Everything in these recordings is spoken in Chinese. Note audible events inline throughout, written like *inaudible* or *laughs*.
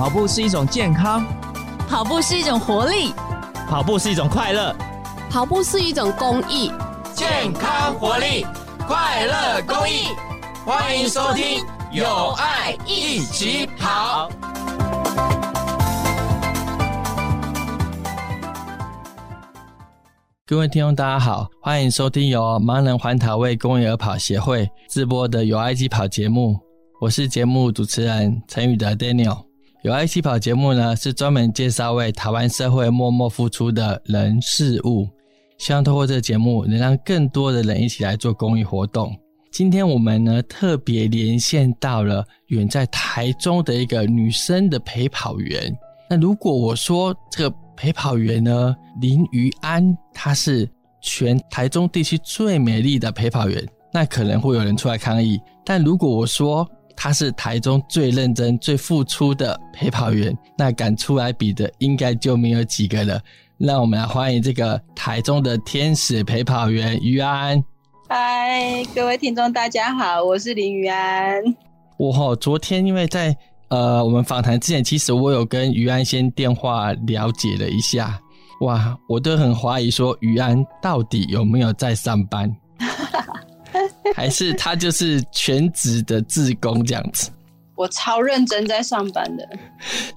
跑步是一种健康，跑步是一种活力，跑步是一种快乐，跑步是一种公益。健康、活力、快乐、公益，欢迎收听《有爱一起跑》。各位听众，大家好，欢迎收听由盲人环岛为公益而跑协会直播的《有爱一起跑》节目。我是节目主持人陈宇德 Daniel。有爱起跑节目呢，是专门介绍为台湾社会默默付出的人事物，希望透过这个节目，能让更多的人一起来做公益活动。今天我们呢，特别连线到了远在台中的一个女生的陪跑员。那如果我说这个陪跑员呢，林于安，她是全台中地区最美丽的陪跑员，那可能会有人出来抗议。但如果我说，他是台中最认真、最付出的陪跑员，那敢出来比的应该就没有几个了。让我们来欢迎这个台中的天使陪跑员于安。嗨，各位听众，大家好，我是林于安。我昨天因为在呃我们访谈之前，其实我有跟于安先电话了解了一下，哇，我都很怀疑说于安到底有没有在上班。*laughs* *laughs* 还是他就是全职的志工这样子，我超认真在上班的。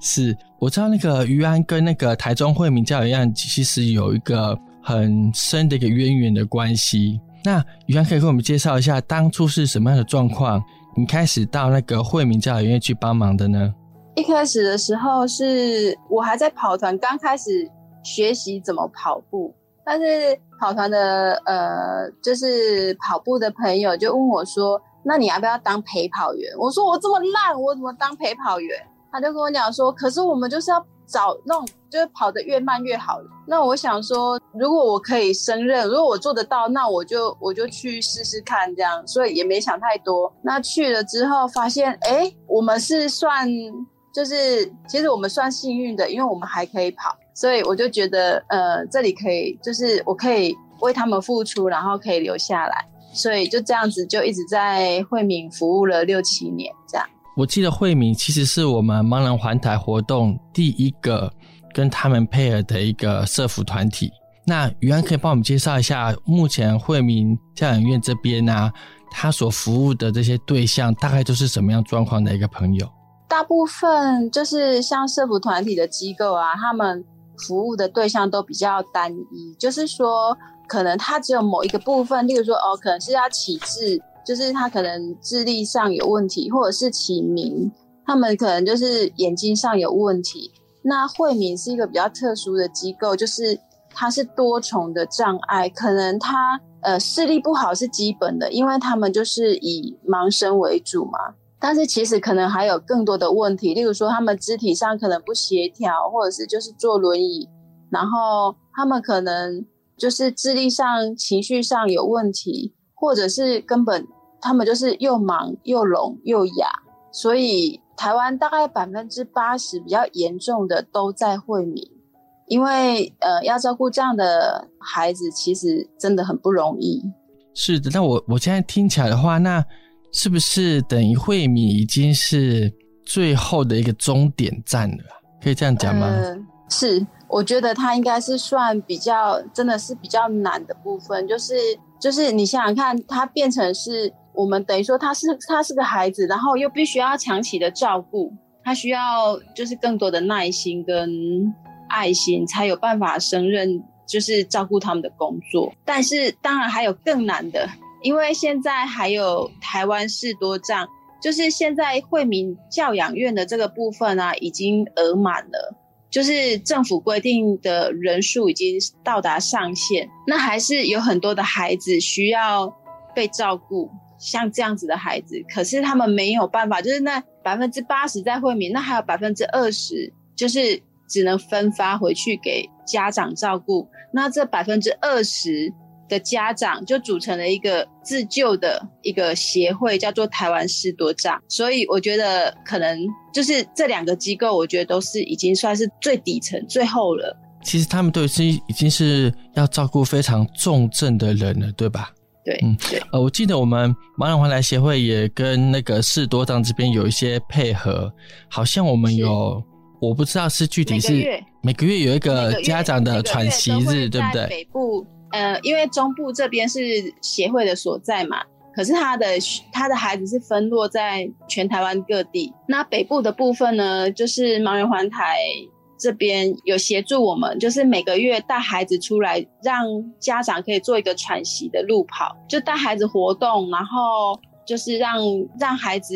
是，我知道那个于安跟那个台中惠民教养院其实有一个很深的一个渊源的关系。那于安可以跟我们介绍一下当初是什么样的状况，你开始到那个惠民教养院去帮忙的呢？一开始的时候是我还在跑团，刚开始学习怎么跑步。但是跑团的呃，就是跑步的朋友就问我说：“那你要不要当陪跑员？”我说：“我这么烂，我怎么当陪跑员？”他就跟我讲说：“可是我们就是要找那种就是跑得越慢越好。”那我想说，如果我可以胜任，如果我做得到，那我就我就去试试看这样。所以也没想太多。那去了之后发现，哎，我们是算就是其实我们算幸运的，因为我们还可以跑。所以我就觉得，呃，这里可以，就是我可以为他们付出，然后可以留下来，所以就这样子，就一直在惠民服务了六七年，这样。我记得惠民其实是我们盲人环台活动第一个跟他们配合的一个社服团体。那于安可以帮我们介绍一下，目前惠民教养院这边呢、啊，他所服务的这些对象大概都是什么样状况的一个朋友？大部分就是像社服团体的机构啊，他们。服务的对象都比较单一，就是说，可能他只有某一个部分，例如说，哦，可能是要启智，就是他可能智力上有问题，或者是启明，他们可能就是眼睛上有问题。那惠民是一个比较特殊的机构，就是它是多重的障碍，可能他呃视力不好是基本的，因为他们就是以盲生为主嘛。但是其实可能还有更多的问题，例如说他们肢体上可能不协调，或者是就是坐轮椅，然后他们可能就是智力上、情绪上有问题，或者是根本他们就是又盲又聋又哑，所以台湾大概百分之八十比较严重的都在惠民，因为呃要照顾这样的孩子其实真的很不容易。是的，那我我现在听起来的话，那。是不是等于慧敏已经是最后的一个终点站了？可以这样讲吗？嗯，是，我觉得它应该是算比较，真的是比较难的部分。就是就是，你想想看，它变成是我们等于说他是他是个孩子，然后又必须要长期的照顾，他需要就是更多的耐心跟爱心，才有办法胜任就是照顾他们的工作。但是当然还有更难的。因为现在还有台湾市多障，就是现在惠民教养院的这个部分啊，已经额满了，就是政府规定的人数已经到达上限，那还是有很多的孩子需要被照顾，像这样子的孩子，可是他们没有办法，就是那百分之八十在惠民，那还有百分之二十，就是只能分发回去给家长照顾，那这百分之二十。的家长就组成了一个自救的一个协会，叫做台湾士多障。所以我觉得可能就是这两个机构，我觉得都是已经算是最底层、最后了。其实他们都是已经是要照顾非常重症的人了，对吧？对，嗯，对。呃，我记得我们盲人环来协会也跟那个士多障这边有一些配合，好像我们有我不知道是具体是每个月，每个月有一个家长的喘息日，对不对？北部，呃，因为中部这边是协会的所在嘛，可是他的他的孩子是分落在全台湾各地。那北部的部分呢，就是盲人环台这边有协助我们，就是每个月带孩子出来，让家长可以做一个喘息的路跑，就带孩子活动，然后就是让让孩子。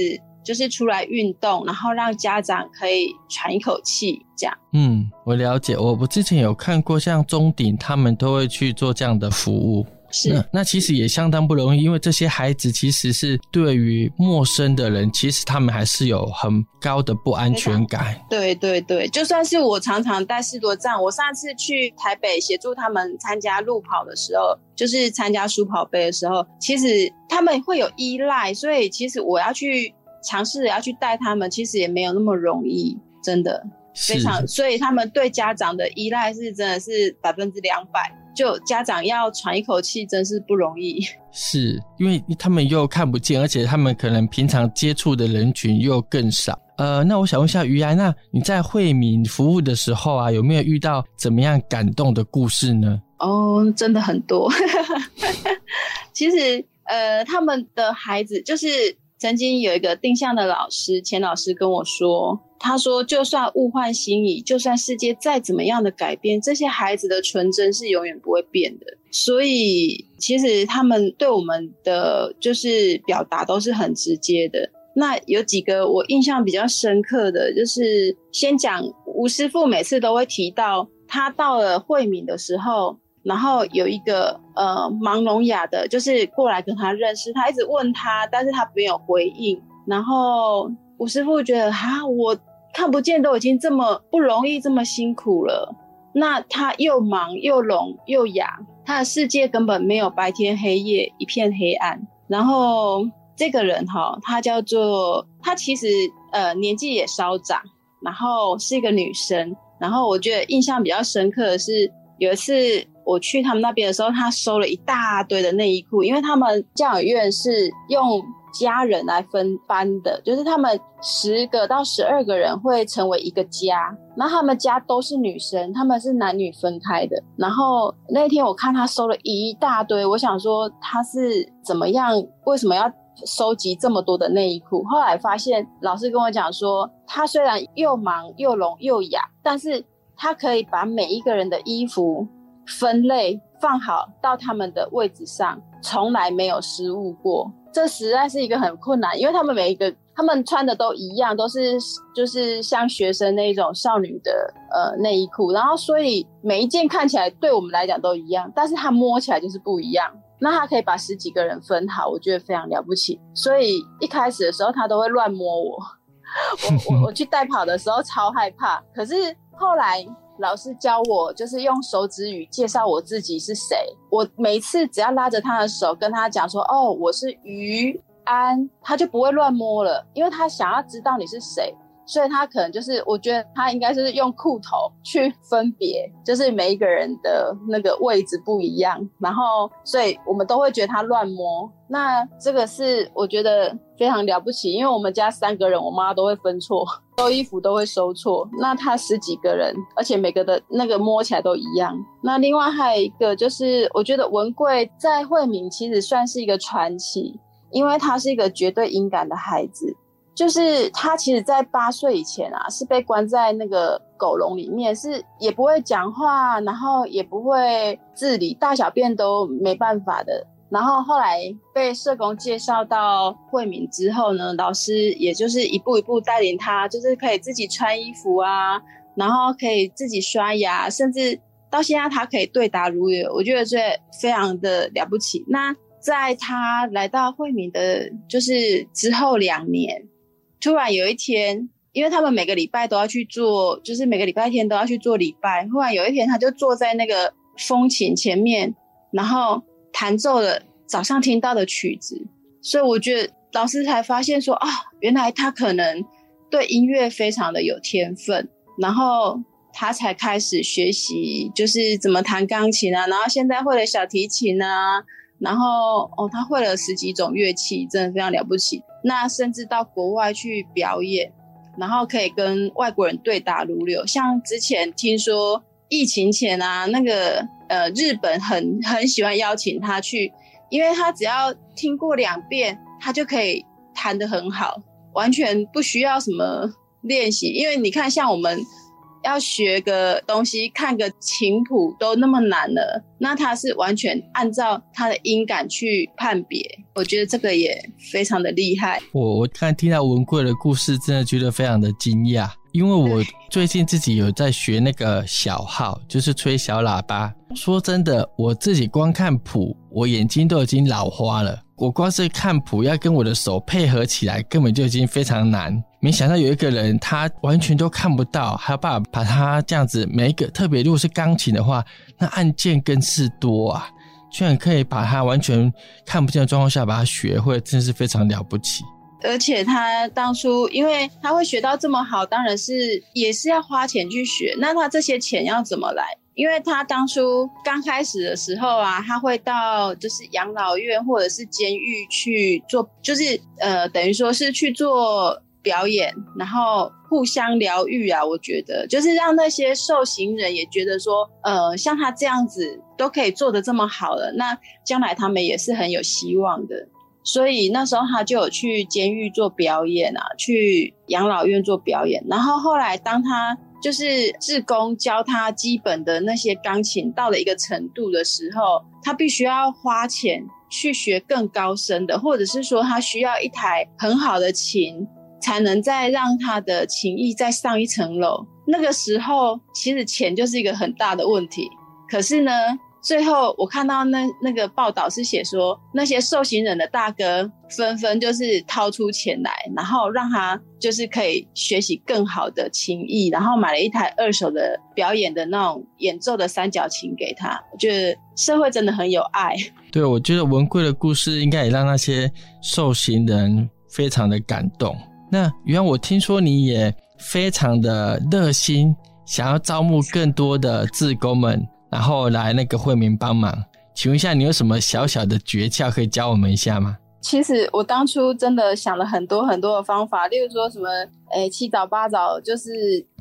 就是出来运动，然后让家长可以喘一口气，这样。嗯，我了解。我我之前有看过，像中鼎他们都会去做这样的服务。是。那，那其实也相当不容易，因为这些孩子其实是对于陌生的人，其实他们还是有很高的不安全感。对对对，就算是我常常带士多站，我上次去台北协助他们参加路跑的时候，就是参加书跑杯的时候，其实他们会有依赖，所以其实我要去。尝试要去带他们，其实也没有那么容易，真的非常。所以他们对家长的依赖是真的是百分之两百，就家长要喘一口气，真是不容易。*laughs* 是因为他们又看不见，而且他们可能平常接触的人群又更少。呃，那我想问一下于安，那你在惠民服务的时候啊，有没有遇到怎么样感动的故事呢？哦，真的很多。*laughs* 其实，呃，他们的孩子就是。曾经有一个定向的老师，钱老师跟我说，他说，就算物换星移，就算世界再怎么样的改变，这些孩子的纯真是永远不会变的。所以，其实他们对我们的就是表达都是很直接的。那有几个我印象比较深刻的，就是先讲吴师傅每次都会提到，他到了惠敏的时候。然后有一个呃盲聋哑的，就是过来跟他认识，他一直问他，但是他没有回应。然后吴师傅觉得哈，我看不见都已经这么不容易，这么辛苦了，那他又盲又聋又哑，他的世界根本没有白天黑夜，一片黑暗。然后这个人哈，他叫做他其实呃年纪也稍长，然后是一个女生。然后我觉得印象比较深刻的是有一次。我去他们那边的时候，他收了一大堆的内衣裤，因为他们教养院是用家人来分班的，就是他们十个到十二个人会成为一个家，然后他们家都是女生，他们是男女分开的。然后那天我看他收了一大堆，我想说他是怎么样，为什么要收集这么多的内衣裤？后来发现老师跟我讲说，他虽然又忙又聋又哑，但是他可以把每一个人的衣服。分类放好到他们的位置上，从来没有失误过。这实在是一个很困难，因为他们每一个他们穿的都一样，都是就是像学生那一种少女的呃内衣裤，然后所以每一件看起来对我们来讲都一样，但是他摸起来就是不一样。那他可以把十几个人分好，我觉得非常了不起。所以一开始的时候他都会乱摸我，我我我去带跑的时候超害怕，可是后来。老师教我，就是用手指语介绍我自己是谁。我每次只要拉着他的手，跟他讲说：“哦，我是于安”，他就不会乱摸了，因为他想要知道你是谁。所以他可能就是，我觉得他应该是用裤头去分别，就是每一个人的那个位置不一样，然后所以我们都会觉得他乱摸。那这个是我觉得非常了不起，因为我们家三个人，我妈都会分错，收衣服都会收错。那他十几个人，而且每个的那个摸起来都一样。那另外还有一个就是，我觉得文贵在惠民其实算是一个传奇，因为他是一个绝对音感的孩子。就是他其实，在八岁以前啊，是被关在那个狗笼里面，是也不会讲话，然后也不会自理，大小便都没办法的。然后后来被社工介绍到惠民之后呢，老师也就是一步一步带领他，就是可以自己穿衣服啊，然后可以自己刷牙，甚至到现在他可以对答如流，我觉得这非常的了不起。那在他来到惠民的，就是之后两年。突然有一天，因为他们每个礼拜都要去做，就是每个礼拜天都要去做礼拜。忽然有一天，他就坐在那个风琴前面，然后弹奏了早上听到的曲子。所以我觉得老师才发现说，啊，原来他可能对音乐非常的有天分。然后他才开始学习，就是怎么弹钢琴啊，然后现在会了小提琴啊。然后哦，他会了十几种乐器，真的非常了不起。那甚至到国外去表演，然后可以跟外国人对答如流。像之前听说疫情前啊，那个呃日本很很喜欢邀请他去，因为他只要听过两遍，他就可以弹得很好，完全不需要什么练习。因为你看，像我们。要学个东西，看个琴谱都那么难了，那他是完全按照他的音感去判别，我觉得这个也非常的厉害。我我刚听到文贵的故事，真的觉得非常的惊讶，因为我最近自己有在学那个小号，就是吹小喇叭。说真的，我自己光看谱，我眼睛都已经老花了。我光是看谱，要跟我的手配合起来，根本就已经非常难。没想到有一个人，他完全都看不到，还有办法把他这样子每一个，特别如果是钢琴的话，那按键更是多啊，居然可以把他完全看不见的状况下把它学会，真是非常了不起。而且他当初，因为他会学到这么好，当然是也是要花钱去学。那他这些钱要怎么来？因为他当初刚开始的时候啊，他会到就是养老院或者是监狱去做，就是呃，等于说是去做表演，然后互相疗愈啊。我觉得就是让那些受刑人也觉得说，呃，像他这样子都可以做得这么好了，那将来他们也是很有希望的。所以那时候他就有去监狱做表演啊，去养老院做表演，然后后来当他。就是志工教他基本的那些钢琴到了一个程度的时候，他必须要花钱去学更高深的，或者是说他需要一台很好的琴，才能再让他的琴艺再上一层楼。那个时候，其实钱就是一个很大的问题。可是呢，最后我看到那那个报道是写说，那些受刑人的大哥纷纷就是掏出钱来，然后让他就是可以学习更好的琴艺，然后买了一台二手的表演的那种演奏的三角琴给他。我觉得社会真的很有爱。对，我觉得文贵的故事应该也让那些受刑人非常的感动。那原来我听说你也非常的热心，想要招募更多的志工们。然后来那个惠民帮忙，请问一下，你有什么小小的诀窍可以教我们一下吗？其实我当初真的想了很多很多的方法，例如说什么，诶，七早八早就是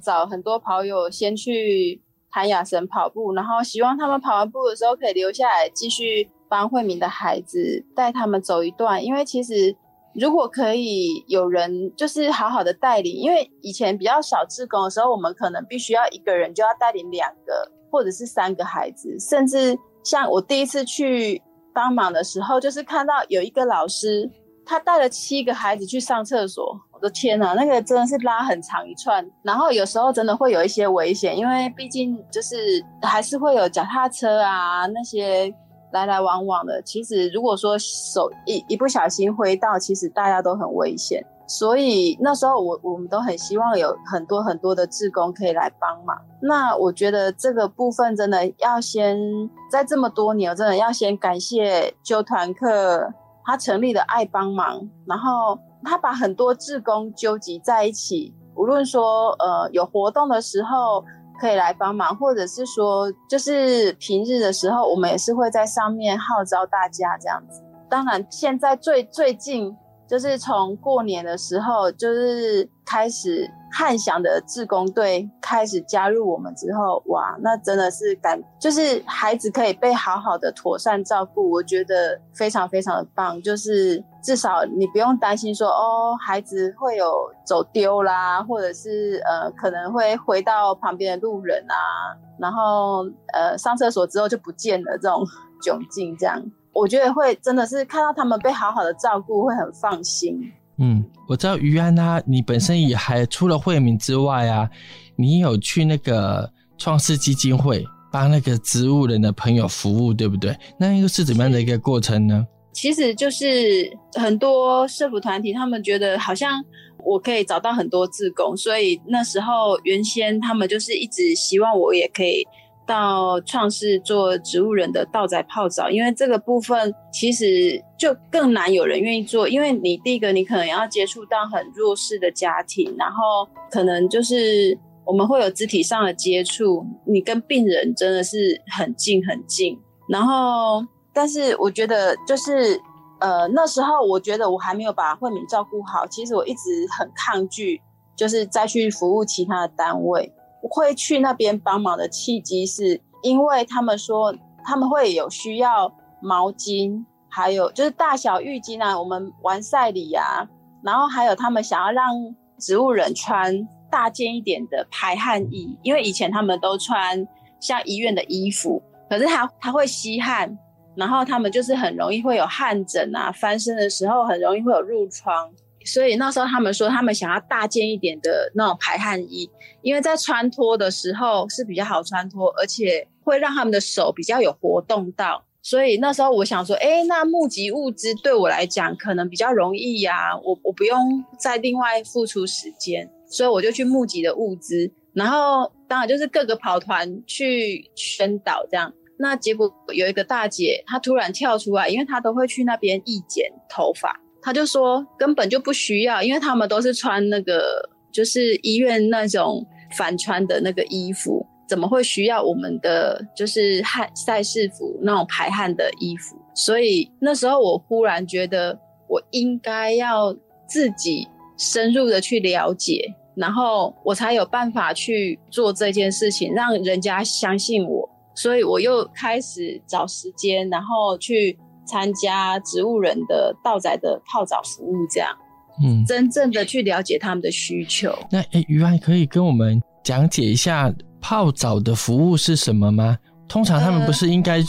找很多跑友先去谭雅神跑步，然后希望他们跑完步的时候可以留下来继续帮惠民的孩子带他们走一段，因为其实如果可以有人就是好好的带领，因为以前比较少志工的时候，我们可能必须要一个人就要带领两个。或者是三个孩子，甚至像我第一次去帮忙的时候，就是看到有一个老师，他带了七个孩子去上厕所。我的天哪，那个真的是拉很长一串，然后有时候真的会有一些危险，因为毕竟就是还是会有脚踏车啊那些来来往往的。其实如果说手一一不小心挥到，其实大家都很危险。所以那时候我我们都很希望有很多很多的志工可以来帮忙。那我觉得这个部分真的要先在这么多年，真的要先感谢啾团客他成立的爱帮忙，然后他把很多志工纠集在一起，无论说呃有活动的时候可以来帮忙，或者是说就是平日的时候，我们也是会在上面号召大家这样子。当然现在最最近。就是从过年的时候，就是开始汉翔的志工队开始加入我们之后，哇，那真的是感，就是孩子可以被好好的妥善照顾，我觉得非常非常的棒。就是至少你不用担心说，哦，孩子会有走丢啦，或者是呃可能会回到旁边的路人啊，然后呃上厕所之后就不见了这种窘境，这样。我觉得会真的是看到他们被好好的照顾，会很放心。嗯，我知道于安他，你本身也还除了惠民之外啊，你有去那个创世基金会帮那个植物人的朋友服务，对不对？那又是怎么样的一个过程呢？其实就是很多社福团体，他们觉得好像我可以找到很多志工，所以那时候原先他们就是一直希望我也可以。到创世做植物人的道宅泡澡，因为这个部分其实就更难有人愿意做，因为你第一个你可能要接触到很弱势的家庭，然后可能就是我们会有肢体上的接触，你跟病人真的是很近很近，然后但是我觉得就是呃那时候我觉得我还没有把惠敏照顾好，其实我一直很抗拒就是再去服务其他的单位。会去那边帮忙的契机是，因为他们说他们会有需要毛巾，还有就是大小浴巾啊，我们完赛礼啊，然后还有他们想要让植物人穿大件一点的排汗衣，因为以前他们都穿像医院的衣服，可是他他会吸汗，然后他们就是很容易会有汗疹啊，翻身的时候很容易会有褥疮。所以那时候他们说，他们想要大件一点的那种排汗衣，因为在穿脱的时候是比较好穿脱，而且会让他们的手比较有活动到。所以那时候我想说，哎，那募集物资对我来讲可能比较容易呀，我我不用再另外付出时间，所以我就去募集的物资，然后当然就是各个跑团去宣导这样。那结果有一个大姐，她突然跳出来，因为她都会去那边义剪头发。他就说根本就不需要，因为他们都是穿那个就是医院那种反穿的那个衣服，怎么会需要我们的就是汗赛事服那种排汗的衣服？所以那时候我忽然觉得我应该要自己深入的去了解，然后我才有办法去做这件事情，让人家相信我。所以我又开始找时间，然后去。参加植物人的道宅的泡澡服务，这样，嗯，真正的去了解他们的需求。那诶，于安可以跟我们讲解一下泡澡的服务是什么吗？通常他们不是应该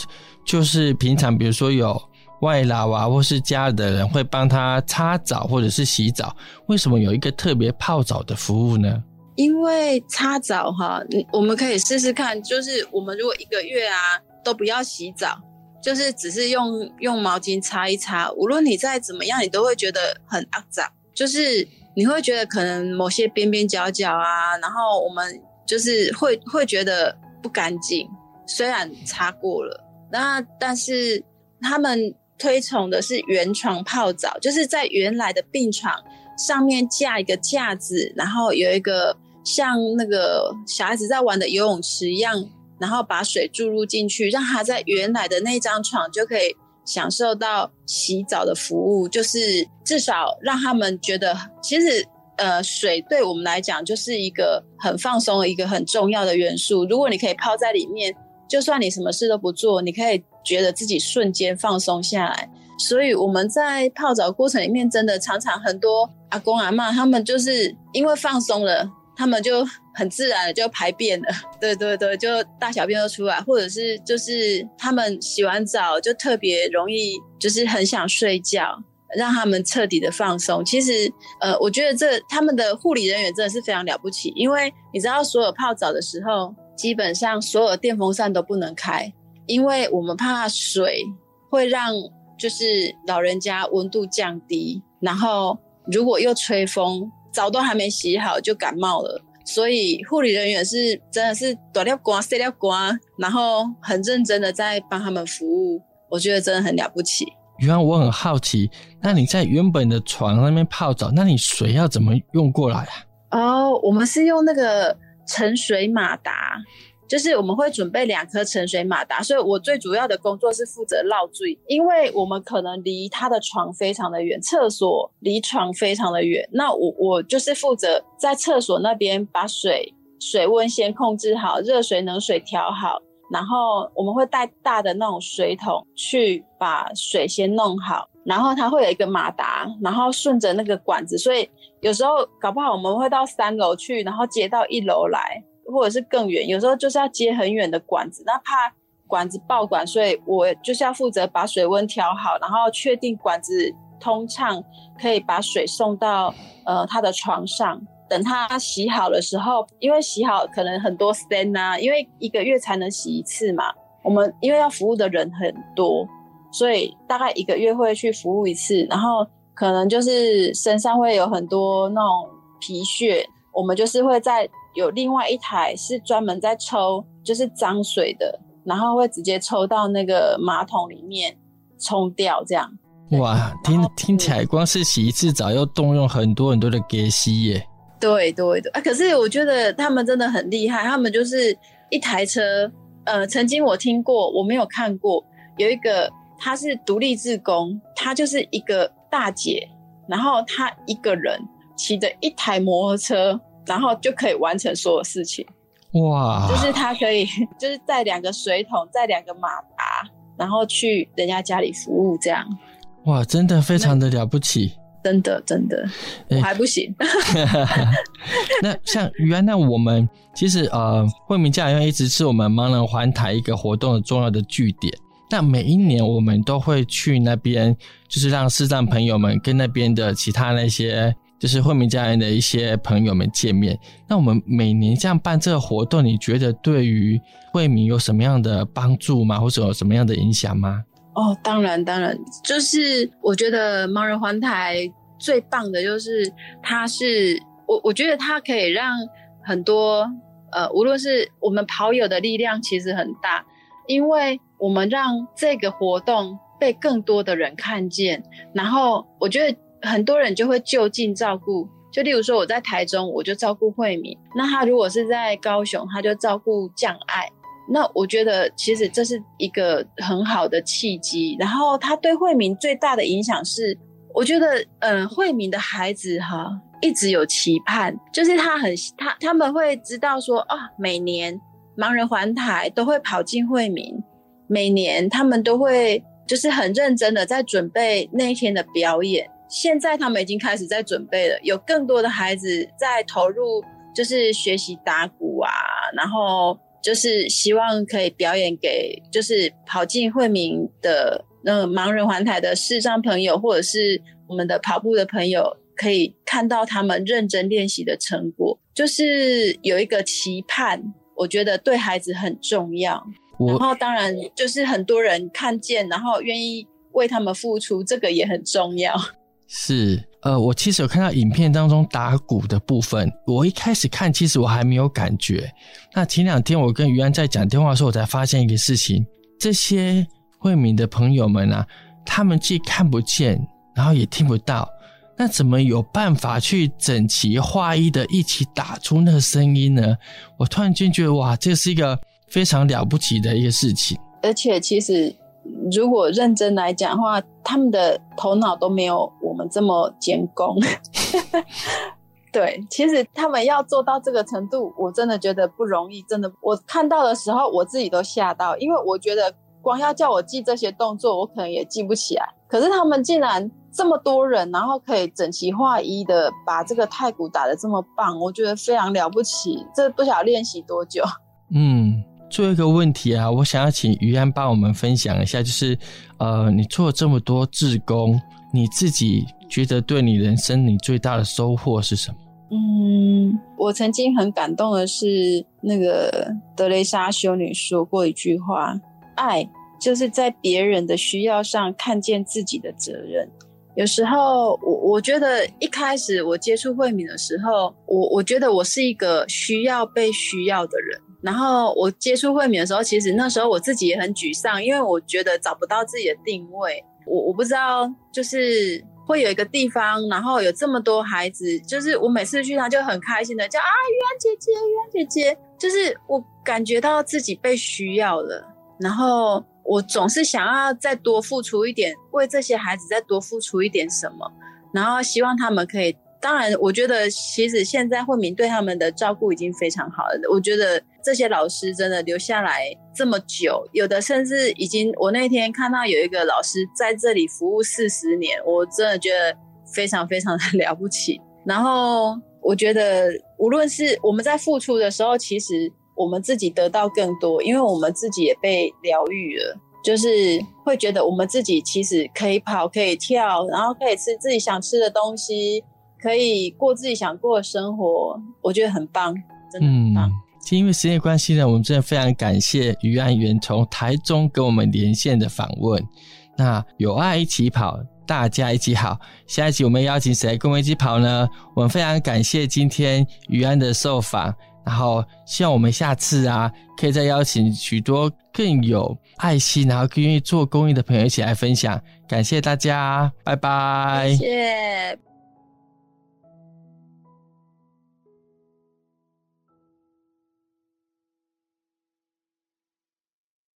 就是平常，比如说有外劳啊，或是家的人会帮他擦澡或者是洗澡，为什么有一个特别泡澡的服务呢？因为擦澡哈，我们可以试试看，就是我们如果一个月啊都不要洗澡。就是只是用用毛巾擦一擦，无论你再怎么样，你都会觉得很肮脏。就是你会觉得可能某些边边角角啊，然后我们就是会会觉得不干净。虽然擦过了，那但是他们推崇的是圆床泡澡，就是在原来的病床上面架一个架子，然后有一个像那个小孩子在玩的游泳池一样。然后把水注入进去，让他在原来的那张床就可以享受到洗澡的服务，就是至少让他们觉得，其实呃，水对我们来讲就是一个很放松的一个很重要的元素。如果你可以泡在里面，就算你什么事都不做，你可以觉得自己瞬间放松下来。所以我们在泡澡过程里面，真的常常很多阿公阿妈他们就是因为放松了。他们就很自然的就排便了，*laughs* 对对对，就大小便都出来，或者是就是他们洗完澡就特别容易，就是很想睡觉，让他们彻底的放松。其实，呃，我觉得这他们的护理人员真的是非常了不起，因为你知道，所有泡澡的时候，基本上所有电风扇都不能开，因为我们怕水会让就是老人家温度降低，然后如果又吹风。澡都还没洗好就感冒了，所以护理人员是真的是短掉光、塞掉光，然后很认真的在帮他们服务，我觉得真的很了不起。原来，我很好奇，那你在原本的床那边泡澡，那你水要怎么用过来啊？哦，我们是用那个盛水马达。就是我们会准备两颗沉水马达，所以我最主要的工作是负责绕水，因为我们可能离他的床非常的远，厕所离床非常的远，那我我就是负责在厕所那边把水水温先控制好，热水冷水调好，然后我们会带大的那种水桶去把水先弄好，然后它会有一个马达，然后顺着那个管子，所以有时候搞不好我们会到三楼去，然后接到一楼来。或者是更远，有时候就是要接很远的管子，那怕管子爆管，所以我就是要负责把水温调好，然后确定管子通畅，可以把水送到呃他的床上。等他洗好的时候，因为洗好可能很多 stand 啊，因为一个月才能洗一次嘛。我们因为要服务的人很多，所以大概一个月会去服务一次，然后可能就是身上会有很多那种皮屑，我们就是会在。有另外一台是专门在抽，就是脏水的，然后会直接抽到那个马桶里面冲掉，这样。哇，听听起来光是洗一次澡要动用很多很多的给洗耶。对对对啊！可是我觉得他们真的很厉害，他们就是一台车。呃，曾经我听过，我没有看过，有一个他是独立自工，他就是一个大姐，然后他一个人。骑着一台摩托车，然后就可以完成所有事情。哇！就是他可以，*laughs* 就是带两个水桶，带两个马达，然后去人家家里服务这样。哇，真的非常的了不起。真的真的，我还不行。*laughs* 那像原来，我们其实呃，惠民家园一直是我们盲人环台一个活动的重要的据点。那每一年我们都会去那边，就是让视障朋友们跟那边的其他那些就是惠民家人的一些朋友们见面。那我们每年这样办这个活动，你觉得对于惠民有什么样的帮助吗？或者有什么样的影响吗？哦，当然，当然，就是我觉得盲人环台最棒的就是它是我，我觉得它可以让很多呃，无论是我们跑友的力量其实很大，因为我们让这个活动被更多的人看见，然后我觉得很多人就会就近照顾，就例如说我在台中，我就照顾惠民，那他如果是在高雄，他就照顾降爱。那我觉得其实这是一个很好的契机，然后他对惠民最大的影响是，我觉得，嗯、呃，惠民的孩子哈一直有期盼，就是他很他他们会知道说啊、哦，每年盲人环台都会跑进惠民，每年他们都会就是很认真的在准备那一天的表演，现在他们已经开始在准备了，有更多的孩子在投入，就是学习打鼓啊，然后。就是希望可以表演给，就是跑进惠民的那个盲人环台的视障朋友，或者是我们的跑步的朋友，可以看到他们认真练习的成果。就是有一个期盼，我觉得对孩子很重要。然后当然就是很多人看见，然后愿意为他们付出，这个也很重要。是，呃，我其实有看到影片当中打鼓的部分，我一开始看，其实我还没有感觉。那前两天我跟于安在讲电话的时候，我才发现一个事情：这些惠敏的朋友们啊，他们既看不见，然后也听不到，那怎么有办法去整齐划一的一起打出那个声音呢？我突然间觉得，哇，这是一个非常了不起的一个事情。而且，其实。如果认真来讲的话，他们的头脑都没有我们这么监工。*laughs* 对，其实他们要做到这个程度，我真的觉得不容易。真的，我看到的时候，我自己都吓到，因为我觉得光要叫我记这些动作，我可能也记不起来。可是他们竟然这么多人，然后可以整齐划一的把这个太鼓打得这么棒，我觉得非常了不起。这不晓得练习多久。嗯。最后一个问题啊，我想要请于安帮我们分享一下，就是，呃，你做这么多志工，你自己觉得对你人生你最大的收获是什么？嗯，我曾经很感动的是，那个德蕾莎修女说过一句话：爱就是在别人的需要上看见自己的责任。有时候，我我觉得一开始我接触惠敏的时候，我我觉得我是一个需要被需要的人。然后我接触惠民的时候，其实那时候我自己也很沮丧，因为我觉得找不到自己的定位。我我不知道，就是会有一个地方，然后有这么多孩子，就是我每次去，他就很开心的叫啊，于安姐姐，于安姐姐，就是我感觉到自己被需要了。然后我总是想要再多付出一点，为这些孩子再多付出一点什么，然后希望他们可以。当然，我觉得其实现在惠民对他们的照顾已经非常好了。我觉得这些老师真的留下来这么久，有的甚至已经，我那天看到有一个老师在这里服务四十年，我真的觉得非常非常的 *laughs* 了不起。然后我觉得，无论是我们在付出的时候，其实我们自己得到更多，因为我们自己也被疗愈了，就是会觉得我们自己其实可以跑，可以跳，然后可以吃自己想吃的东西。可以过自己想过的生活，我觉得很棒，真的很棒。因为时间关系呢，我们真的非常感谢于安源从台中跟我们连线的访问。那有爱一起跑，大家一起好。下一集我们邀请谁跟我们一起跑呢？我们非常感谢今天于安的受访，然后希望我们下次啊，可以再邀请许多更有爱心，然后更愿意做公益的朋友一起来分享。感谢大家，拜拜。谢。